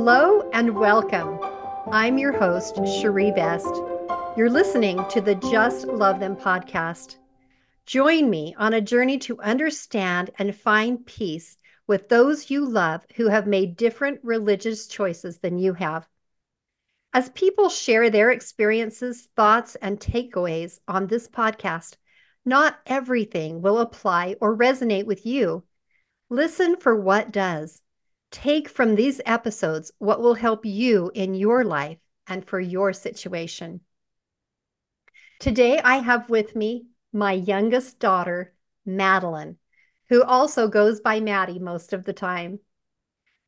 Hello and welcome. I'm your host, Cherie Best. You're listening to the Just Love Them podcast. Join me on a journey to understand and find peace with those you love who have made different religious choices than you have. As people share their experiences, thoughts, and takeaways on this podcast, not everything will apply or resonate with you. Listen for what does. Take from these episodes what will help you in your life and for your situation. Today, I have with me my youngest daughter, Madeline, who also goes by Maddie most of the time.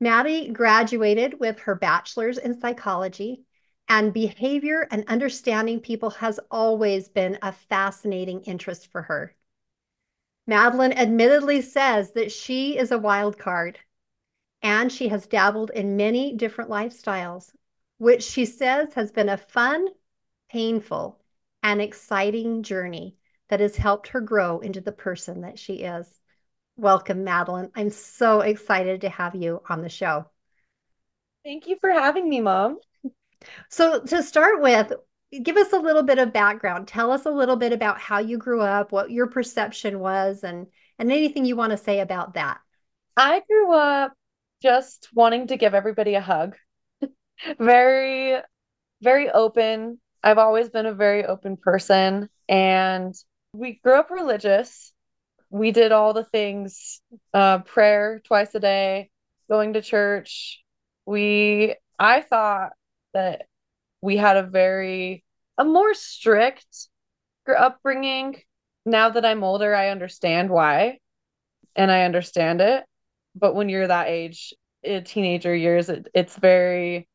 Maddie graduated with her bachelor's in psychology, and behavior and understanding people has always been a fascinating interest for her. Madeline admittedly says that she is a wild card and she has dabbled in many different lifestyles, which she says has been a fun, painful, and exciting journey that has helped her grow into the person that she is. Welcome, Madeline. I'm so excited to have you on the show. Thank you for having me, Mom. So, to start with, give us a little bit of background. Tell us a little bit about how you grew up, what your perception was, and and anything you want to say about that. I grew up just wanting to give everybody a hug. very, very open. I've always been a very open person. And we grew up religious. We did all the things uh, prayer twice a day, going to church. We, I thought that we had a very, a more strict upbringing. Now that I'm older, I understand why and I understand it but when you're that age teenager years it, it's very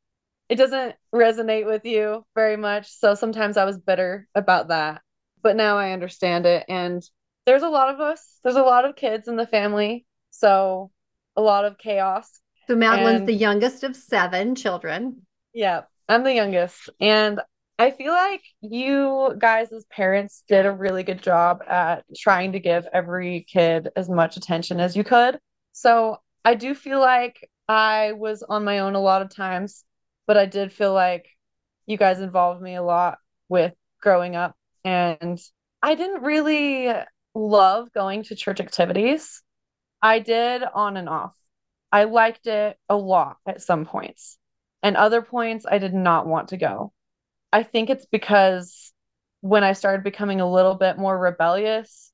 it doesn't resonate with you very much. So sometimes i was bitter about that but now i understand it. And there's a lot of us there's a lot of kids in the family so a lot of chaos. So madeline's and, the youngest of seven children. Yeah i'm the youngest. And i feel like you guys as parents did a really good job at trying to give every kid as much attention as you could so I do feel like I was on my own a lot of times, but I did feel like you guys involved me a lot with growing up. And I didn't really love going to church activities. I did on and off. I liked it a lot at some points, and other points I did not want to go. I think it's because when I started becoming a little bit more rebellious,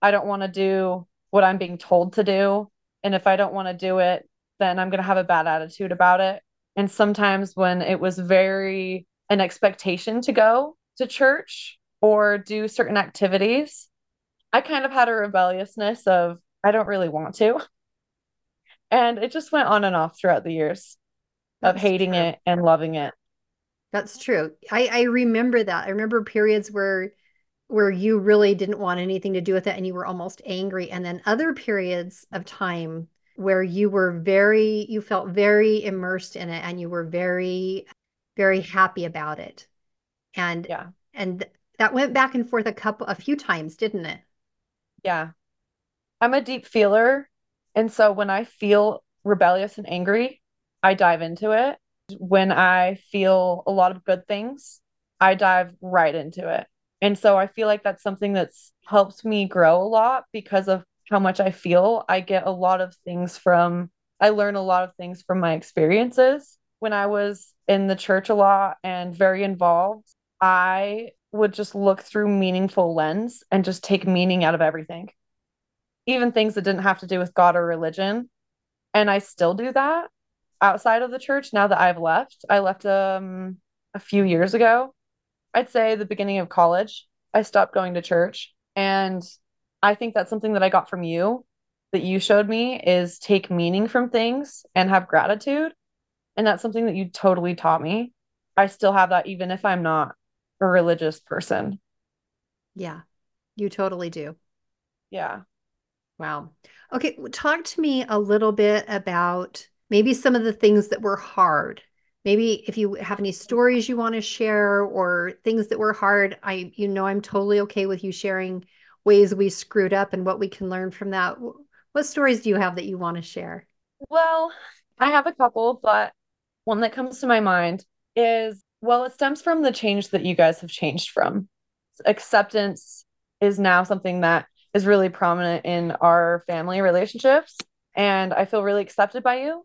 I don't want to do what I'm being told to do and if I don't want to do it, then I'm going to have a bad attitude about it. And sometimes when it was very an expectation to go to church or do certain activities, I kind of had a rebelliousness of I don't really want to. And it just went on and off throughout the years That's of hating true. it and loving it. That's true. I, I remember that. I remember periods where where you really didn't want anything to do with it and you were almost angry. And then other periods of time where you were very you felt very immersed in it and you were very very happy about it. And yeah. and that went back and forth a couple a few times didn't it? Yeah. I'm a deep feeler. And so when i feel rebellious and angry i dive into it. When i feel a lot of good things i dive right into it and so I feel like that's something that's helped me grow a lot because of how much I feel. I get a lot of things from, I learn a lot of things from my experiences. When I was in the church a lot and very involved, I would just look through meaningful lens and just take meaning out of everything, even things that didn't have to do with God or religion. And I still do that outside of the church now that I've left. I left um, a few years ago I'd say the beginning of college, I stopped going to church. And I think that's something that I got from you that you showed me is take meaning from things and have gratitude. And that's something that you totally taught me. I still have that even if I'm not a religious person. Yeah, you totally do. Yeah. Wow. Okay, talk to me a little bit about maybe some of the things that were hard maybe if you have any stories you want to share or things that were hard i you know i'm totally okay with you sharing ways we screwed up and what we can learn from that what stories do you have that you want to share well i have a couple but one that comes to my mind is well, it stems from the change that you guys have changed from. Acceptance is now something that is really prominent in our family relationships. And I feel really accepted by you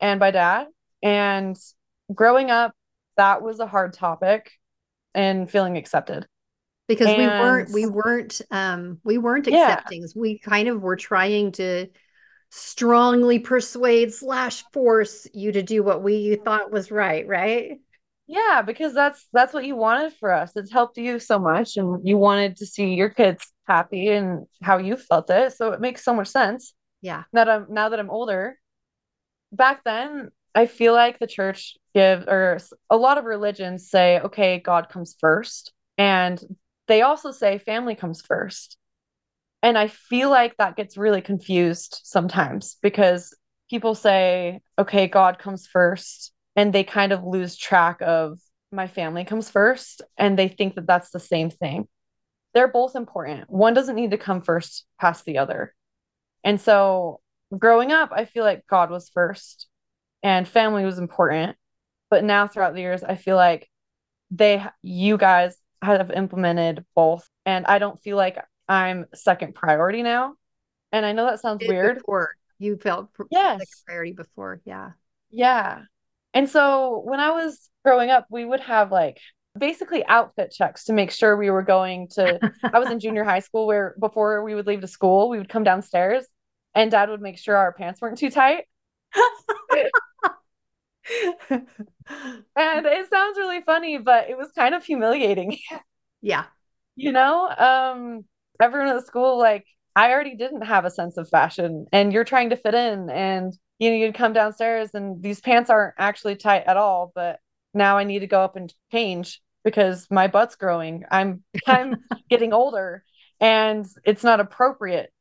and by dad. And growing up, that was a hard topic and feeling accepted. Because and, we weren't we weren't um we weren't accepting. Yeah. we kind of were trying to strongly persuade slash force you to do what we thought was right right? Yeah because that's that's what you wanted for us. It's helped you so much and you wanted to see your kids happy and how you felt it. So it makes so much sense. Yeah. That i'm now that i'm older. Back then i feel like the church give or a lot of religions say okay god comes first and they also say family comes first. And I feel like that gets really confused sometimes because people say, okay, God comes first. And they kind of lose track of my family comes first. And they think that that's the same thing. They're both important. One doesn't need to come first past the other. And so growing up, I feel like God was first and family was important. But now throughout the years, I feel like they, you guys have implemented both and I don't feel like I'm second priority now. And I know that sounds weird. Before you felt yes. second priority before. Yeah. Yeah. And so when I was growing up, we would have like basically outfit checks to make sure we were going to I was in junior high school where before we would leave to school, we would come downstairs and dad would make sure our pants weren't too tight. And it sounds really funny, but it was kind of humiliating. Yeah. You know, um, everyone at the school, like, I already didn't have a sense of fashion, and you're trying to fit in, and you know, you'd come downstairs, and these pants aren't actually tight at all, but now I need to go up and change because my butt's growing. I'm I'm getting older, and it's not appropriate,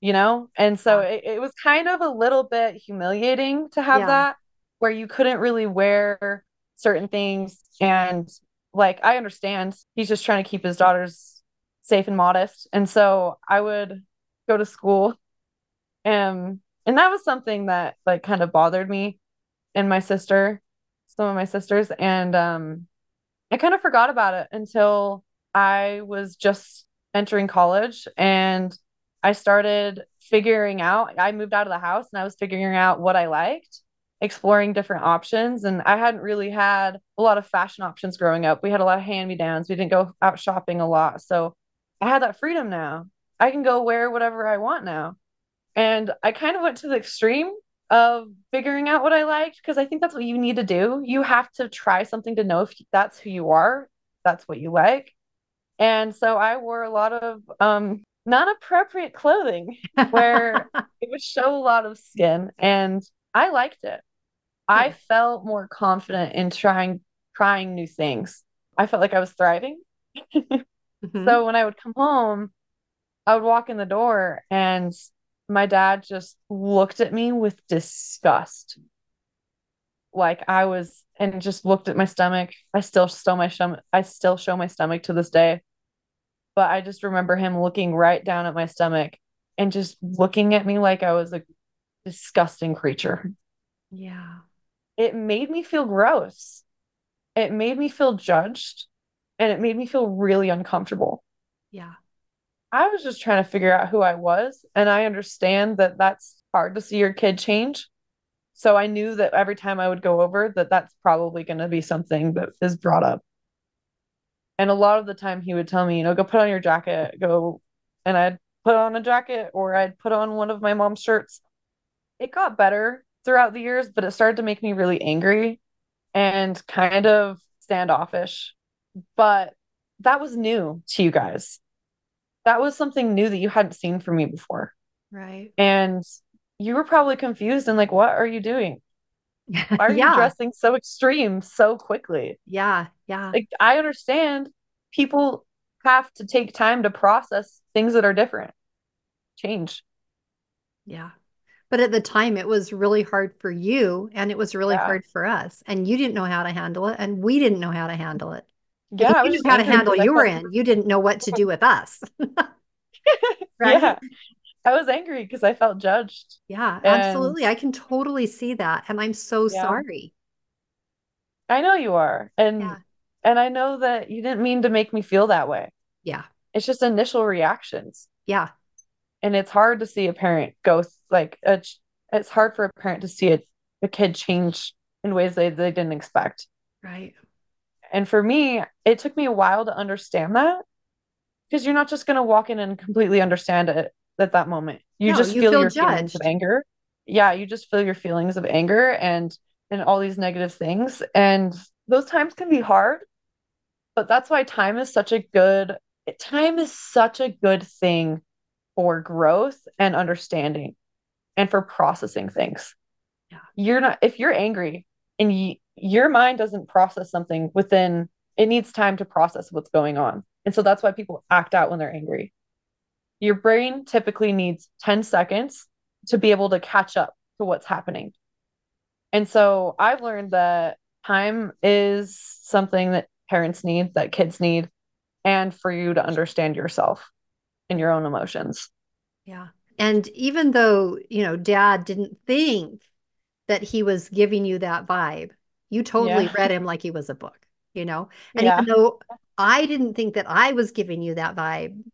you know. And so it, it was kind of a little bit humiliating to have yeah. that where you couldn't really wear certain things. And like I understand he's just trying to keep his daughters safe and modest. And so I would go to school. And and that was something that like kind of bothered me and my sister, some of my sisters. And um I kind of forgot about it until I was just entering college and I started figuring out I moved out of the house and I was figuring out what I liked exploring different options. And I hadn't really had a lot of fashion options growing up. We had a lot of hand me downs. We didn't go out shopping a lot. So I had that freedom now. I can go wear whatever I want now. And I kind of went to the extreme of figuring out what I liked because I think that's what you need to do. You have to try something to know if that's who you are, that's what you like. And so I wore a lot of um non appropriate clothing where it would show a lot of skin and I liked it. I felt more confident in trying trying new things. I felt like I was thriving. mm-hmm. So when I would come home, I would walk in the door and my dad just looked at me with disgust. Like I was and just looked at my stomach. I still show my stomach I still show my stomach to this day. But I just remember him looking right down at my stomach and just looking at me like I was a disgusting creature. Yeah it made me feel gross. It made me feel judged and it made me feel really uncomfortable. Yeah. I was just trying to figure out who I was. And I understand that that's hard to see your kid change. So I knew that every time I would go over that that's probably going to be something that is brought up. And a lot of the time he would tell me, you know, go put on your jacket, go and I'd put on a jacket or I'd put on one of my mom's shirts. It got better throughout the years, but it started to make me really angry and kind of standoffish. But that was new to you guys. That was something new that you hadn't seen from me before. Right. And you were probably confused and like, what are you doing? Why are yeah. you dressing so extreme so quickly? Yeah. Yeah. Like, I understand people have to take time to process things that are different, change. Yeah. But at the time, it was really hard for you and it was really yeah. hard for us. And you didn't know how to handle it. And we didn't know how to handle it. Yeah. You knew how to handle you were in. You didn't know what to do with us. right. Yeah. I was angry because I felt judged. Yeah, and... absolutely. I can totally see that. And I'm so yeah. sorry. I know you are. And Yeah. and I know that you didn't mean to make me feel that way. Yeah. It's just initial reactions. Yeah. And it's hard to see a parent go like a, it's hard for a parent to see a, a kid change in ways they, they didn't expect. Right. And for me, it took me a while to understand that because you're not just going to walk in and completely understand it at that moment. You No, just you feel, feel your feelings of anger. Yeah, you just feel your feelings of anger and and all these negative things. And those times can be hard, but that's why time is such a good time is such a good thing for growth and understanding and for processing things. Yeah. You're not if you're angry and you, your mind doesn't process something within it needs time to process what's going on. And so that's why people act out when they're angry. Your brain typically needs 10 seconds to be able to catch up to what's happening. And so I've learned that time is something that parents need, that kids need, and for you to understand yourself and your own emotions. Yeah. And even though, you know, dad didn't think that he was giving you that vibe, you totally Yeah. read him like he was a book, you know? And Yeah. even though I didn't think that I was giving you that vibe,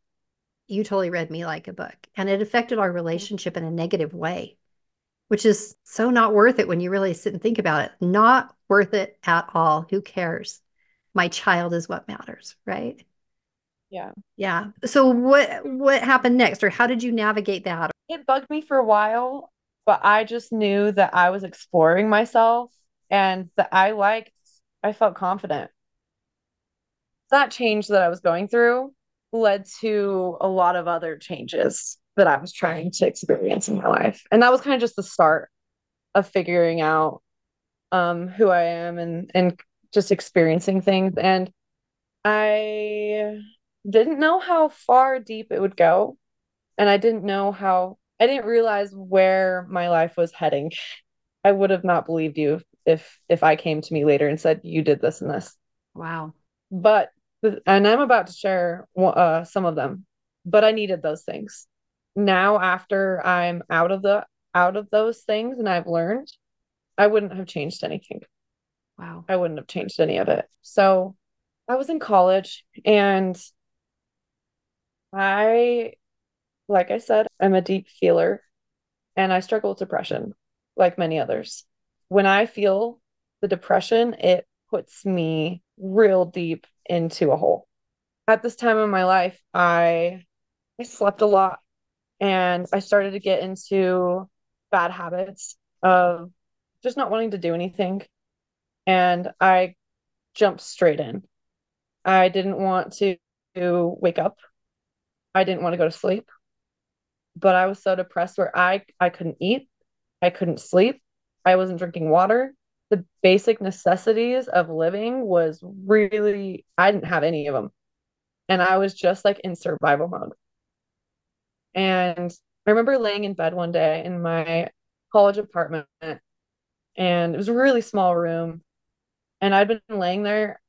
you totally read me like a book. And it affected our mm. relationship in a negative way, which is so not worth it when you really sit and think about it. Not worth it at all. Who cares? My child is what matters, right? Yeah. Yeah. So what what happened next or how did you navigate that? It bugged me for a while, but I just knew that I was exploring myself and that I liked, I felt confident. That change that I was going through led to a lot of other changes that I was trying to experience in my life. And that was kind of just the start of figuring out um who I am and and just experiencing things. And I didn't know how far deep it would go. And I didn't know how, I didn't realize where my life was heading. I would have not believed you if if I came to me later and said you did this and this. Wow. But and I'm about to share uh, some of them, but I needed those things. Now after I'm out of the out of those things and I've learned, I wouldn't have changed anything. Wow. I wouldn't have changed any of it. So I was in college and I, like I said, I'm a deep feeler and I struggle with depression like many others. When I feel the depression, it puts me real deep into a hole. At this time in my life, I I slept a lot and I started to get into bad habits of just not wanting to do anything. And I jumped straight in. I didn't want to, to wake up. I didn't want to go to sleep. But I was so depressed where I I couldn't eat. I couldn't sleep. I wasn't drinking water. The basic necessities of living was really I didn't have any of them. And I was just like in survival mode. And I remember laying in bed one day in my college apartment and it was a really small room and I'd been laying there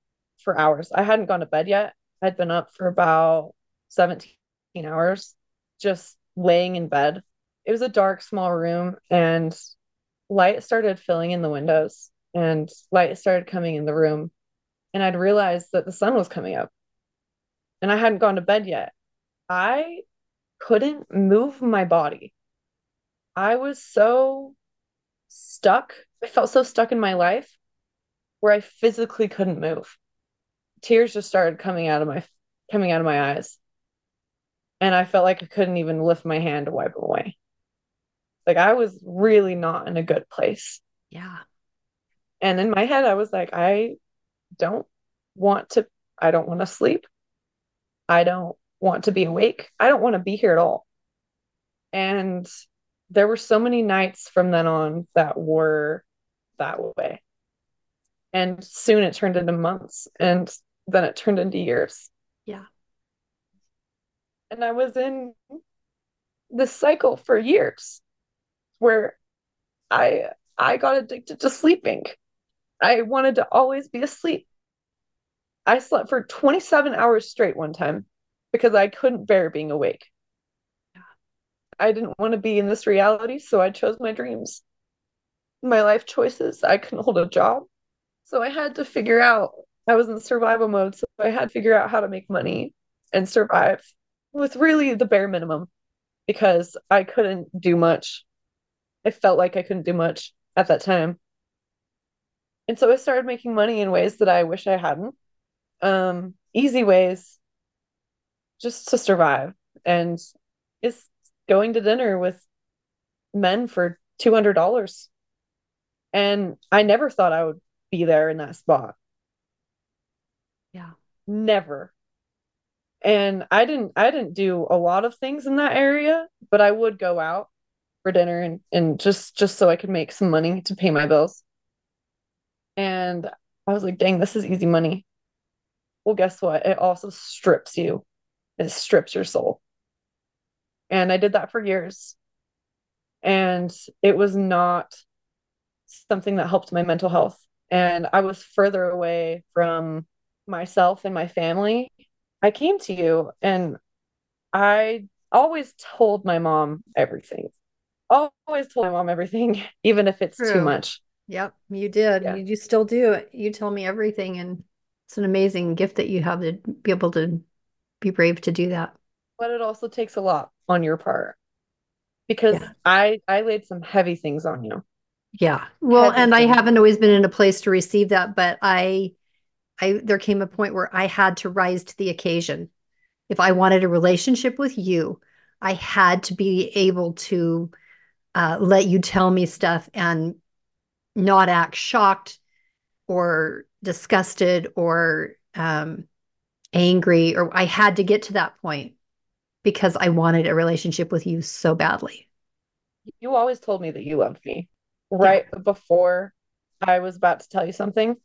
for hours. I hadn't gone to bed yet. I'd been up for about 17 hours just laying in bed. It was a dark, small room, and light started filling in the windows, and light started coming in the room. And I'd realized that the sun was coming up, and I hadn't gone to bed yet. I couldn't move my body. I was so stuck. I felt so stuck in my life where I physically couldn't move. Tears just started coming out of my coming out of my eyes. And I felt like I couldn't even lift my hand to wipe them away. Like I was really not in a good place. Yeah. And in my head I was like I don't want to I don't want to sleep. I don't want to be awake. I don't want to be here at all. And there were so many nights from then on that were that way. And soon it turned into months and then it turned into years. Yeah. And I was in this cycle for years where I I got addicted to sleeping. I wanted to always be asleep. I slept for 27 hours straight one time because I couldn't bear being awake. I didn't want to be in this reality, so I chose my dreams. My life choices. I couldn't hold a job. So I had to figure out, I was in survival mode. So I had to figure out how to make money and survive with really the bare minimum because I couldn't do much. I felt like I couldn't do much at that time. And so I started making money in ways that I wish I hadn't. Um, easy ways just to survive. And it's going to dinner with men for $200. And I never thought I would be there in that spot. Yeah. Never. And I didn't I didn't do a lot of things in that area, but I would go out for dinner and, and just just so I could make some money to pay my bills. And I was like, dang, this is easy money. Well, guess what? It also strips you. It strips your soul. And I did that for years. And it was not something that helped my mental health. And I was further away from myself and my family. I came to you and I always told my mom everything. Always told my mom everything, even if it's True. too much. Yep, you did. Yeah. You still do. You tell me everything, and it's an amazing gift that you have to be able to be brave to do that. But it also takes a lot on your part because yeah. I I laid some heavy things on you. Yeah. Well, heavy and things. I haven't always been in a place to receive that, but I I there came a point where I had to rise to the occasion. If I wanted a relationship with you, I had to be able to uh, let you tell me stuff and not act shocked or disgusted or um, angry. Or I had to get to that point because I wanted a relationship with you so badly. You always told me that you loved me right yeah. before I was about to tell you something.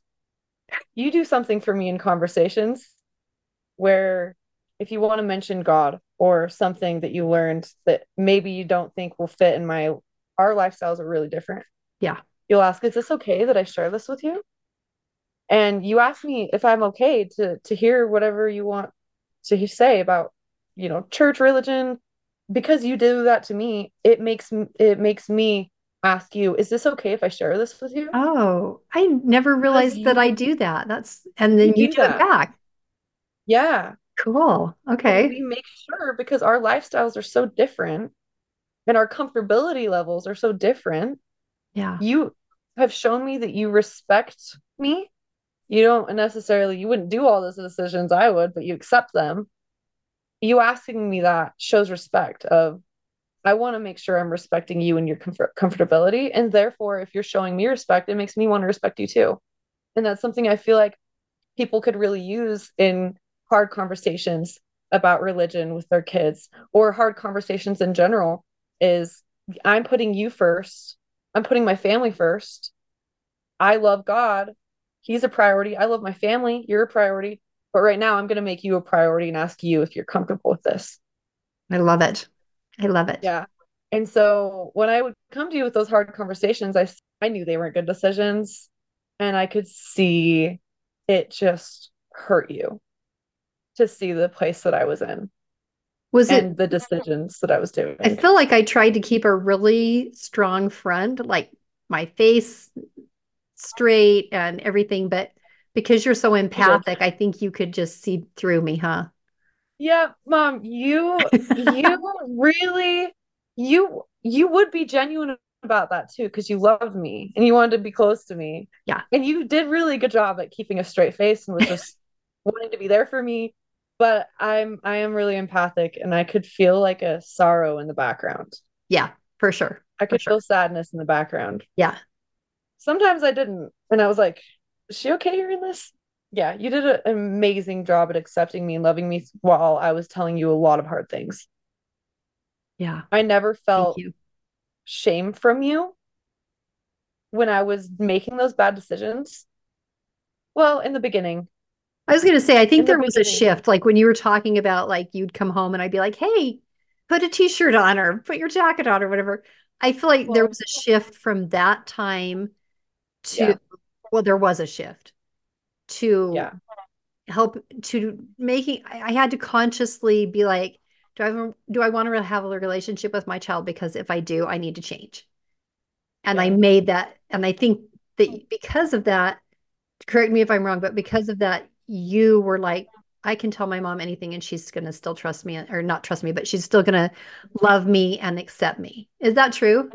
You do something for me in conversations where if you want to mention God or something that you learned that maybe you don't think will fit in my our lifestyles are really different. Yeah. You'll ask, is this okay that I share this with you? And you ask me if I'm okay to to hear whatever you want to say about you know church religion because you do that to me it makes it makes me ask you is this okay if i share this with you? Oh i never realized you, that i do that. That's and then you, do, do it back. Yeah. Cool. Okay. and we make sure because our lifestyles are so different and our comfortability levels are so different. Yeah. You have shown me that you respect me. You don't necessarily you wouldn't do all those decisions i would but you accept them. You asking me that shows respect of I want to make sure I'm respecting you and your comfort- comfortability. And therefore, if you're showing me respect, it makes me want to respect you too. And that's something I feel like people could really use in hard conversations about religion with their kids or hard conversations in general is I'm putting you first. I'm putting my family first. I love God. He's a priority. I love my family. You're a priority. But right now, I'm going to make you a priority and ask you if you're comfortable with this. I love it. I love it. Yeah. And so when I would come to you with those hard conversations, I, I knew they weren't good decisions. And I could see it just hurt you to see the place that I was in. Was and it the decisions that I was doing? I feel like I tried to keep a really strong front, like my face straight and everything, but because you're so empathic, I think you could just see through me, huh? Yeah, mom, you you really you you would be genuine about that too because you loved me and you wanted to be close to me. Yeah. And you did really good job at keeping a straight face and was just wanting to be there for me. But I'm I am really empathic and I could feel like a sorrow in the background. Yeah, for sure. I could feel sadness in the background. Yeah. Sometimes I didn't. And I was like, is she okay hearing this? Yeah, you did an amazing job at accepting me and loving me while I was telling you a lot of hard things. Yeah. I never felt shame from you when I was making those bad decisions. Well, in the beginning. I was going to say, I think there the was a shift. Like when you were talking about, like, you'd come home and I'd be like, hey, put a t shirt on or put your jacket on or whatever. I feel like well, there was a shift from that time to yeah well there was a shift to yeah. help to making I, had to consciously be like do I do I want to have a relationship with my child because if I do I need to change and yeah. I made that and I think that because of that correct me if I'm wrong, but because of that, you were like, I can tell my mom anything and she's going to still trust me or not trust me, but she's still going to love me and accept me. Is that true?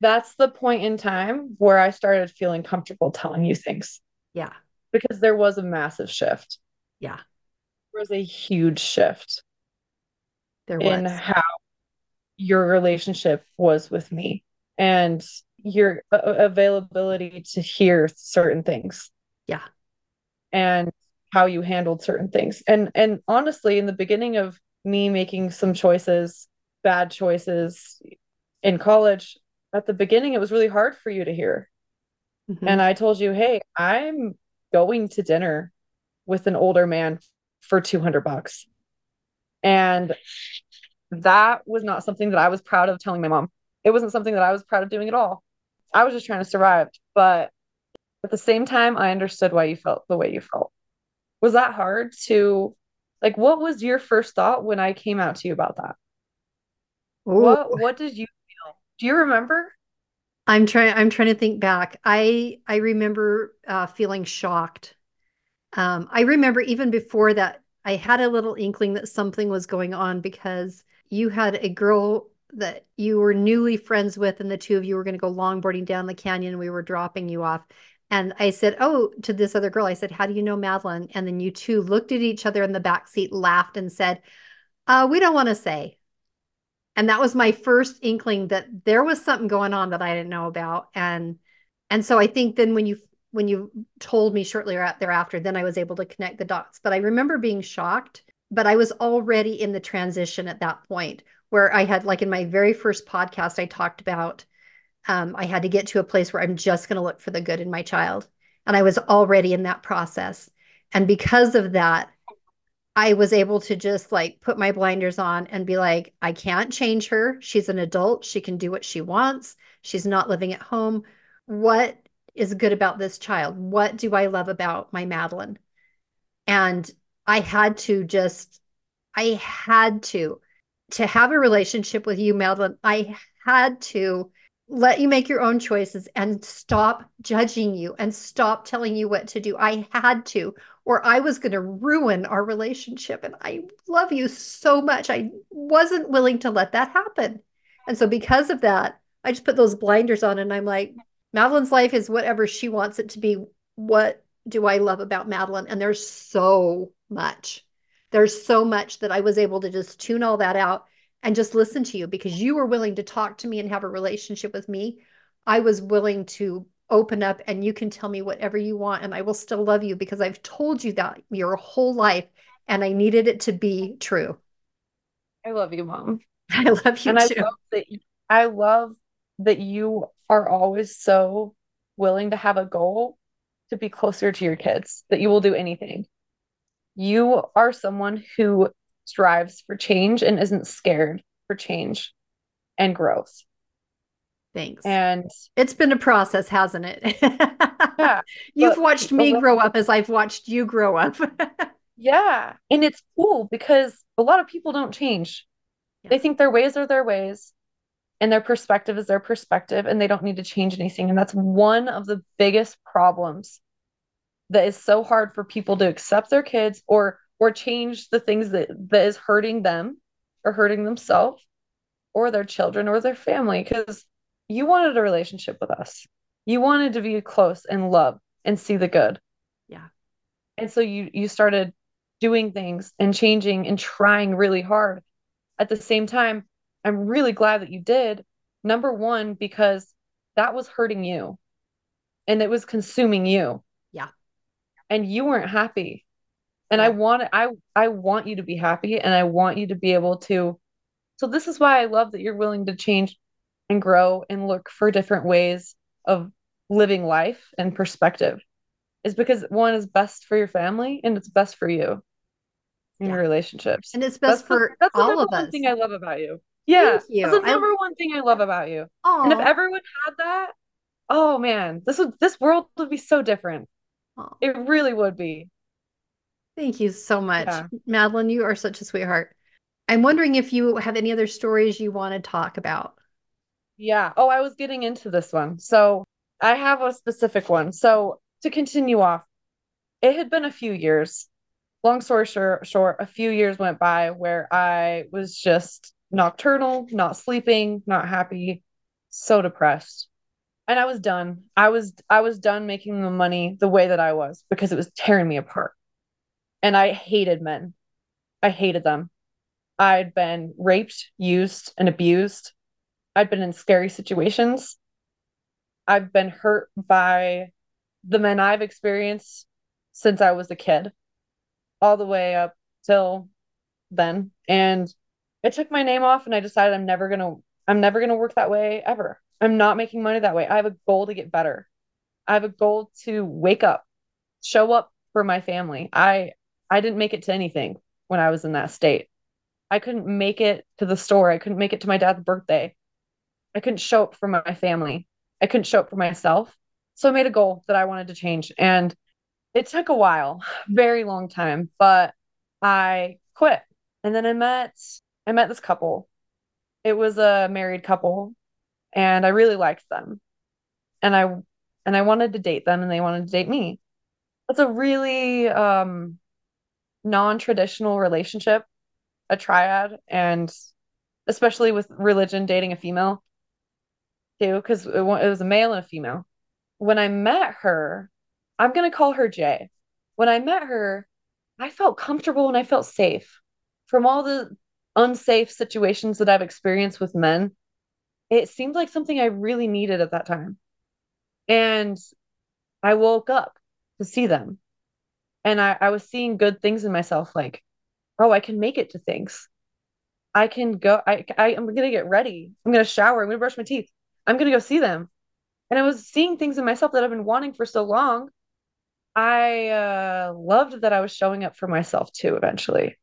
That's the point in time where I started feeling comfortable telling you things. Yeah. Because there was a massive shift. Yeah. There was a huge shift. There was. In how your relationship was with me and your availability to hear certain things. Yeah. And how you handled certain things. And and honestly, in the beginning of me making some choices, bad choices in college, at the beginning it was really hard for you to hear. Mm-hmm. And I told you, "Hey, I'm going to dinner with an older man for 200 bucks." And that was not something that I was proud of telling my mom. It wasn't something that I was proud of doing at all. I was just trying to survive. But at the same time, I understood why you felt the way you felt was that hard to like what was your first thought when I came out to you about that? Ooh. What what did you feel? Do you remember? I'm trying I'm trying to think back. I I remember uh, feeling shocked. Um, I remember even before that I had a little inkling that something was going on because you had a girl that you were newly friends with and the two of you were going to go longboarding down the canyon we were dropping you off and I said, Oh, to this other girl, I said, How do you know Madeline? And then you two looked at each other in the back seat, laughed, and said, uh, We don't want to say. And that was my first inkling that there was something going on that I didn't know about. And and so I think then when you when you told me shortly thereafter, then I was able to connect the dots. But I remember being shocked, but I was already in the transition at that point where I had like in my very first podcast, I talked about um, I had to get to a place where I'm just going to look for the good in my child. And I was already in that process. And because of that, I was able to just like put my blinders on and be like, I can't change her. She's an adult. She can do what she wants. She's not living at home. What is good about this child? What do I love about my Madeline? And I had to just, I had to, to have a relationship with you, Madeline. I had to let you make your own choices and stop judging you and stop telling you what to do. I had to, or I was going to ruin our relationship. And I love you so much. I wasn't willing to let that happen. And so, because of that, I just put those blinders on and I'm like, Madeline's life is whatever she wants it to be. What do I love about Madeline? And there's so much. There's so much that I was able to just tune all that out and just listen to you because you were willing to talk to me and have a relationship with me. I was willing to open up and you can tell me whatever you want and I will still love you because I've told you that your whole life and I needed it to be true. I love you, mom. I love you and too. I love, that, I love that you are always so willing to have a goal to be closer to your kids, that you will do anything. You are someone who strives for change and isn't scared for change and growth. Thanks. And it's been a process, hasn't it? yeah. You've watched me grow up as I've watched you grow up. yeah. And it's cool because a lot of people don't change. Yeah. They think their ways are their ways and their perspective is their perspective and they don't need to change anything. And that's one of the biggest problems that is so hard for people to accept their kids or or change the things that that is hurting them or hurting themselves or their children or their family because you wanted a relationship with us. You wanted to be close and love and see the good. Yeah. And so you you started doing things and changing and trying really hard. At the same time i'm really glad that you did. Number one because that was hurting you and it was consuming you. Yeah. And you weren't happy. And i want i i want you to be happy and i want you to be able to so this is why i love that you're willing to change and grow and look for different ways of living life and perspective is because one is best for your family and it's best for you in yeah. your relationships and it's best that's for the, that's all the number of one thing i love about you yeah you. that's the number I... one thing i love about you Aww. and if everyone had that oh man this would this world would be so different Aww. it really would be Thank you so much. Yeah. Madeline, you are such a sweetheart. I'm wondering if you have any other stories you want to talk about. Yeah. Oh, I was getting into this one. So I have a specific one. So to continue off, it had been a few years. Long story short, short, a few years went by where I was just nocturnal, not sleeping, not happy, so depressed. And I was done. I was I was done making the money the way that I was because it was tearing me apart. And I hated men. I hated them. I'd been raped, used, and abused. I'd been in scary situations. I've been hurt by the men I've experienced since I was a kid, all the way up till then. And I took my name off and I decided I'm never gonna I'm never gonna work that way ever. I'm not making money that way. I have a goal to get better. I have a goal to wake up, show up for my family. I I didn't make it to anything when I was in that state. I couldn't make it to the store. I couldn't make it to my dad's birthday. I couldn't show up for my family. I couldn't show up for myself. So I made a goal that I wanted to change. And it took a while, very long time, but I quit. And then I met I met this couple. It was a married couple and I really liked them. And I and I wanted to date them and they wanted to date me. It's a really um non-traditional relationship, a triad and especially with religion dating a female too because it, was a male and a female. When I met her, I'm going to call her Jay. When I met her, I felt comfortable and I felt safe from all the unsafe situations that I've experienced with men. It seemed like something I really needed at that time. And I woke up to see them. And I, I was seeing good things in myself, like, oh, I can make it to things. I can go, I, I I'm gonna get ready. I'm gonna shower, I'm gonna brush my teeth. I'm gonna go see them. And I was seeing things in myself that I've been wanting for so long I uh, loved that I was showing up for myself too eventually.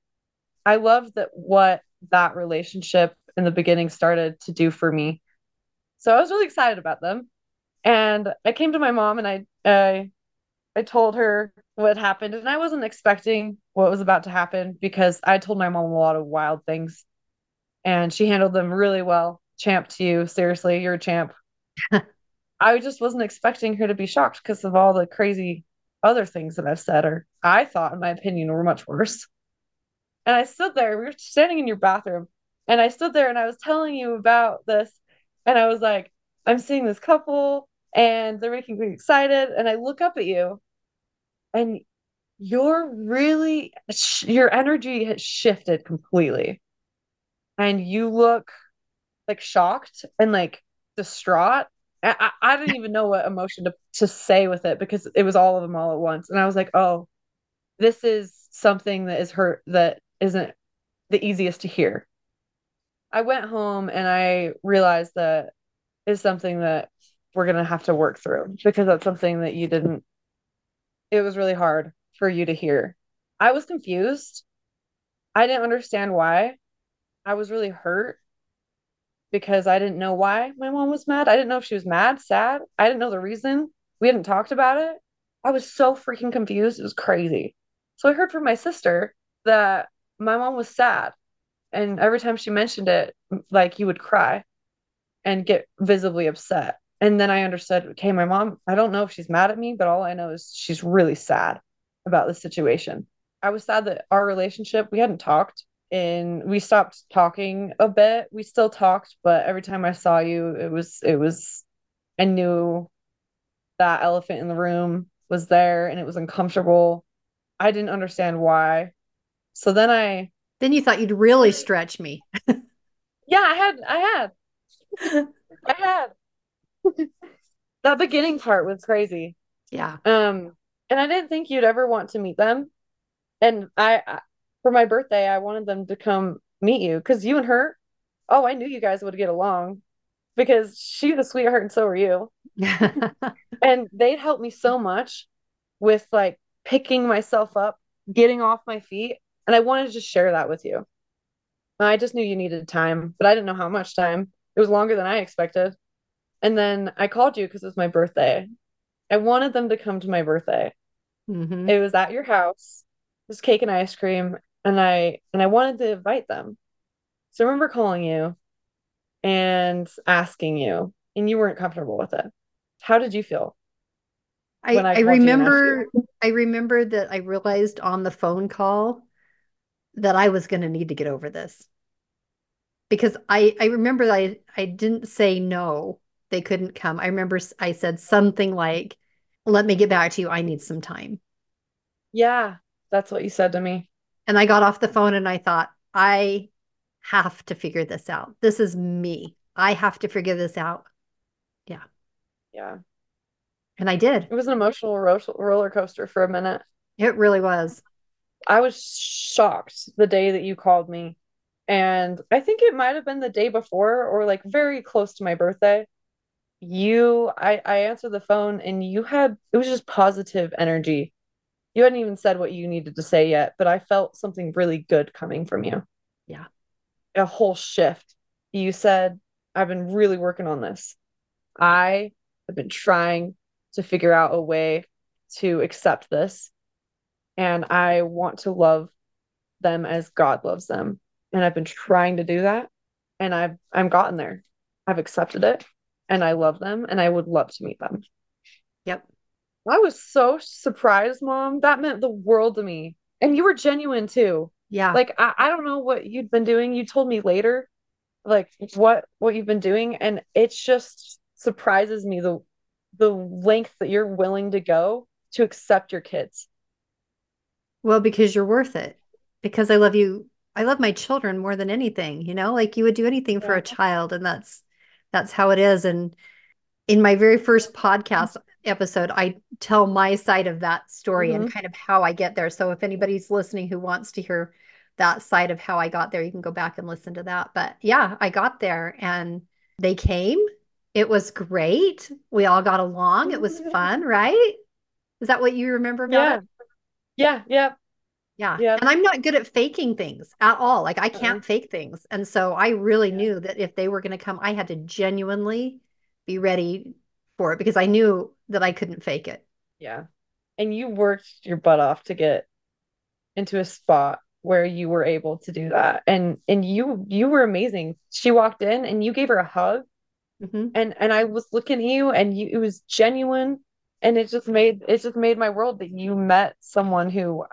I loved that what that relationship in the beginning started to do for me. So I was really excited about them. And I came to my mom and I I I told her what happened and I wasn't expecting what was about to happen because I told my mom a lot of wild things and she handled them really well. Champ to you, seriously, you're a champ. I just wasn't expecting her to be shocked because of all the crazy other things that I've said or I thought, in my opinion, were much worse. And I stood there, we were standing in your bathroom, and I stood there and I was telling you about this. And I was like, I'm seeing this couple and they're making me excited. And I look up at you and you're really, your energy has shifted completely. And you look like shocked and like distraught I, I didn't even know what emotion to, to say with it because it was all of them all at once. And I was like, oh, this is something that is hurt that isn't the easiest to hear. I went home and I realized that is something that we're going to have to work through because that's something that you didn't, it was really hard for you to hear. I was confused. I didn't understand why. I was really hurt because I didn't know why my mom was mad. I didn't know if she was mad, sad. I didn't know the reason. We hadn't talked about it. I was so freaking confused. It was crazy. So I heard from my sister that my mom was sad. And every time she mentioned it, like you would cry and get visibly upset. And then I understood, okay, my mom, I don't know if she's mad at me, but all I know is she's really sad about the situation. I was sad that our relationship, we hadn't talked and we stopped talking a bit. We still talked, but every time I saw you, it was it was I knew that elephant in the room was there and it was uncomfortable. I didn't understand why. So then I then you thought you'd really stretch me. yeah, I had I had I had that beginning part was crazy. Yeah. Um and I didn't think you'd ever want to meet them. And I for my birthday, I wanted them to come meet you because you and her, oh, I knew you guys would get along because she's a sweetheart and so are you. and they'd help me so much with like picking myself up, getting off my feet. And I wanted to just share that with you. I just knew you needed time, but I didn't know how much time. It was longer than I expected. And then I called you because it was my birthday. I wanted them to come to my birthday. Mm-hmm. It was at your house. It was cake and ice cream and I and I wanted to invite them. So I remember calling you and asking you, and you weren't comfortable with it. How did you feel? I, I, I remember I remember that I realized on the phone call that I was going to need to get over this because I I remember I I didn't say no they couldn't come. I remember I said something like, "Let me get back to you. I need some time." Yeah, that's what you said to me. And I got off the phone and I thought, I have to figure this out. This is me. I have to figure this out. Yeah. Yeah. And I did. It was an emotional ro- roller coaster for a minute. It really was. I was shocked the day that you called me. And I think it might have been the day before or like very close to my birthday. You, I, I answered the phone and you had, it was just positive energy. You hadn't even said what you needed to say yet, but I felt something really good coming from you. Yeah. A whole shift. You said, I've been really working on this. I have been trying to figure out a way to accept this. And I want to love them as God loves them. And I've been trying to do that. And I've I'm gotten there. I've accepted it and I love them and I would love to meet them. I was so surprised, mom. That meant the world to me. And you were genuine too. Yeah. Like I, I don't know what you'd been doing. You told me later, like what what you've been doing. And it just surprises me the the length that you're willing to go to accept your kids. Well, because you're worth it. Because I love you. I love my children more than anything, you know, like you would do anything for a child. And that's that's how it is. And in my very first podcast episode, I tell my side of that story mm-hmm. and kind of how I get there. So if anybody's listening who wants to hear that side of how I got there, you can go back and listen to that. But yeah, I got there and they came it was great. We all got along. It was fun, right? Is that what you remember about yeah. it? Yeah, yeah. Yeah. Yeah. And I'm not good at faking things at all. Like I can't uh-huh. fake things. And so I really yeah. knew that if they were going to come, I had to genuinely be ready for it because I knew that I couldn't fake it. Yeah. And you worked your butt off to get into a spot where you were able to do that. And and you you were amazing. She walked in and you gave her a hug Mm-hmm. And and I was looking at you and you it was genuine and it just made it just made my world that you met someone who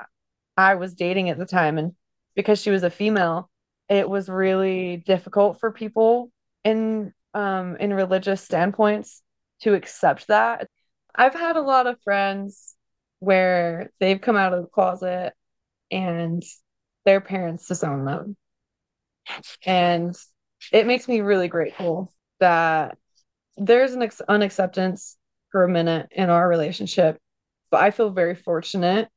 I was dating at the time and because she was a female it was really difficult for people in um in religious standpoints to accept that. I've had a lot of friends where they've come out of the closet and their parents disown them. And it makes me really grateful that there's an ex- unacceptance for a minute in our relationship, but I feel very fortunate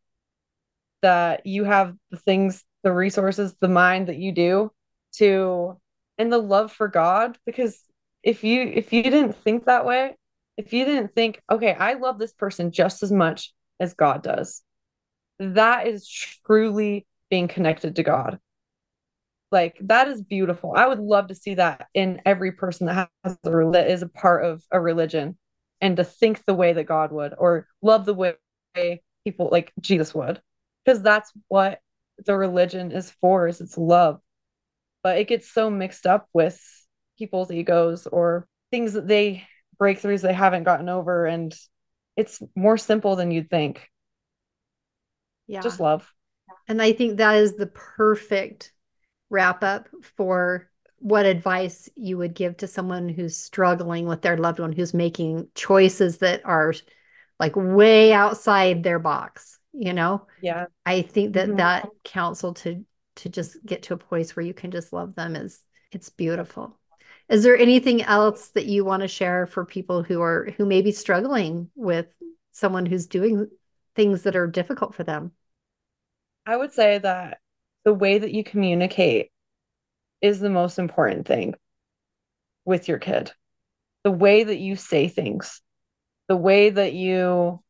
that you have the things, the resources, the mind that you do to and the love for God because if you if you didn't think that way, if you didn't think, okay, I love this person just as much as God does, that is truly being connected to God. Like that is beautiful. I would love to see that in every person that has a that is a part of a religion and to think the way that God would or love the way people like Jesus would. Because that's what the religion is for, is it's love. But it gets so mixed up with people's egos or things that they breakthroughs they haven't gotten over and it's more simple than you'd think. Yeah. Just love. And I think that is the perfect wrap up for what advice you would give to someone who's struggling with their loved one who's making choices that are like way outside their box you know yeah i think that mm-hmm. that counsel to to just get to a place where you can just love them is it's beautiful is there anything else that you want to share for people who are who may be struggling with someone who's doing things that are difficult for them i would say that the way that you communicate is the most important thing with your kid. The way that you say things, the way that you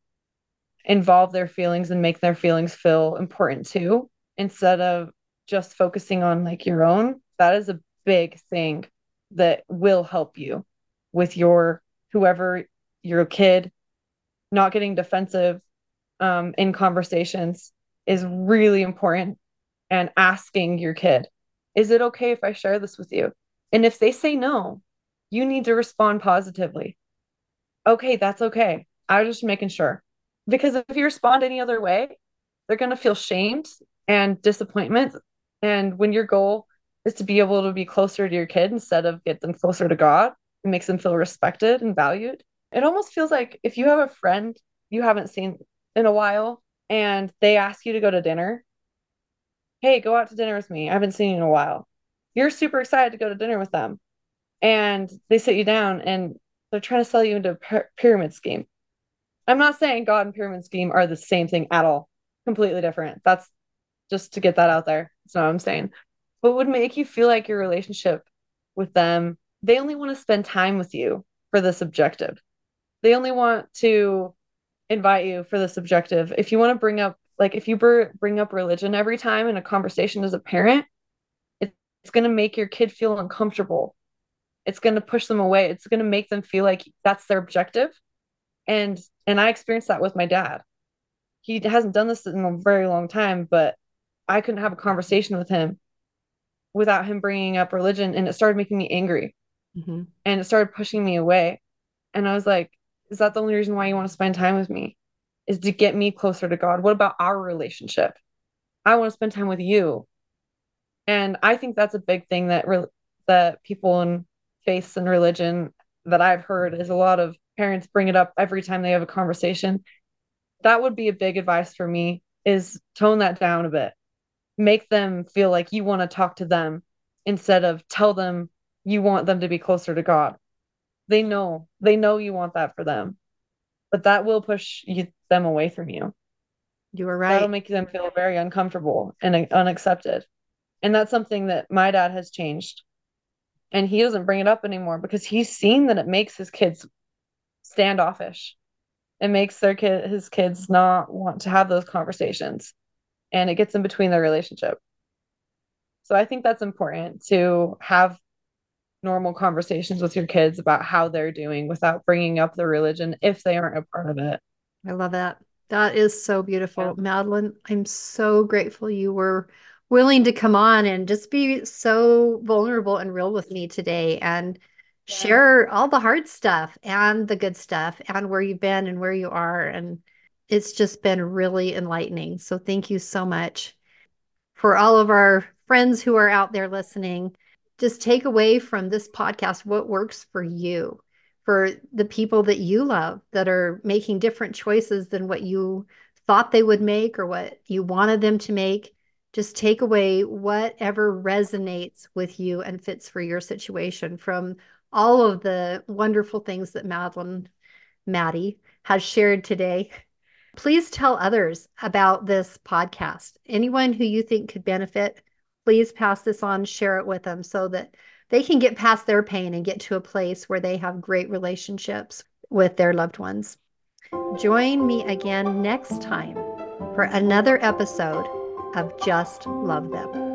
involve their feelings and make their feelings feel important too, instead of just focusing on like your own. That is a big thing that will help you with your whoever your kid not getting defensive um, in conversations is really important and asking your kid, is it okay if I share this with you? And if they say no, you need to respond positively. Okay, that's okay. I was just making sure. because if you respond any other way, they're going to feel shamed and disappointment. And when your goal is to be able to be closer to your kid instead of get them closer to God, it makes them feel respected and valued. It almost feels like if you have a friend you haven't seen in a while and they ask you to go to dinner, hey, go out to dinner with me. I haven't seen you in a while. You're super excited to go to dinner with them. And they sit you down and they're trying to sell you into a pyramid scheme. I'm not saying God and pyramid scheme are the same thing at all. Completely different. That's just to get that out there. That's not what I'm saying. But would make you feel like your relationship with them, they only want to spend time with you for this objective. They only want to invite you for this objective. If you want to bring up, like, if you bring up religion every time in a conversation as a parent, it's going to make your kid feel uncomfortable. It's going to push them away. It's going to make them feel like that's their objective. And and I experienced that with my dad. He hasn't done this in a very long time, but I couldn't have a conversation with him without him bringing up religion, and it started making me angry, mm-hmm. and it started pushing me away. And I was like, is that the only reason why you want to spend time with me? Is to get me closer to God? What about our relationship? I want to spend time with you. And I think that's a big thing that re- that people in faith and religion that I've heard is a lot of parents bring it up every time they have a conversation. That would be a big advice for me is tone that down a bit. Make them feel like you want to talk to them instead of tell them you want them to be closer to God. They know, they know you want that for them, but that will push you, them away from you. You are right. That'll make them feel very uncomfortable and unaccepted. And that's something that my dad has changed. And he doesn't bring it up anymore because he's seen that it makes his kids standoffish. It makes their kid his kids not want to have those conversations. And it gets in between their relationship. So I think that's important to have normal conversations with your kids about how they're doing without bringing up the religion if they aren't a part of it. I love that. That is so beautiful. Yeah. Madeline, I'm so grateful you were willing to come on and just be so vulnerable and real with me today and yeah. share all the hard stuff and the good stuff and where you've been and where you are. And it's just been really enlightening. So thank you so much. For all of our friends who are out there listening, just take away from this podcast what works for you, for the people that you love that are making different choices than what you thought they would make or what you wanted them to make. Just take away whatever resonates with you and fits for your situation from all of the wonderful things that Madeline Maddie has shared today. Please tell others about this podcast. Anyone who you think could benefit please pass this on, share it with them so that they can get past their pain and get to a place where they have great relationships with their loved ones. Join me again next time for another episode of Just Love Them.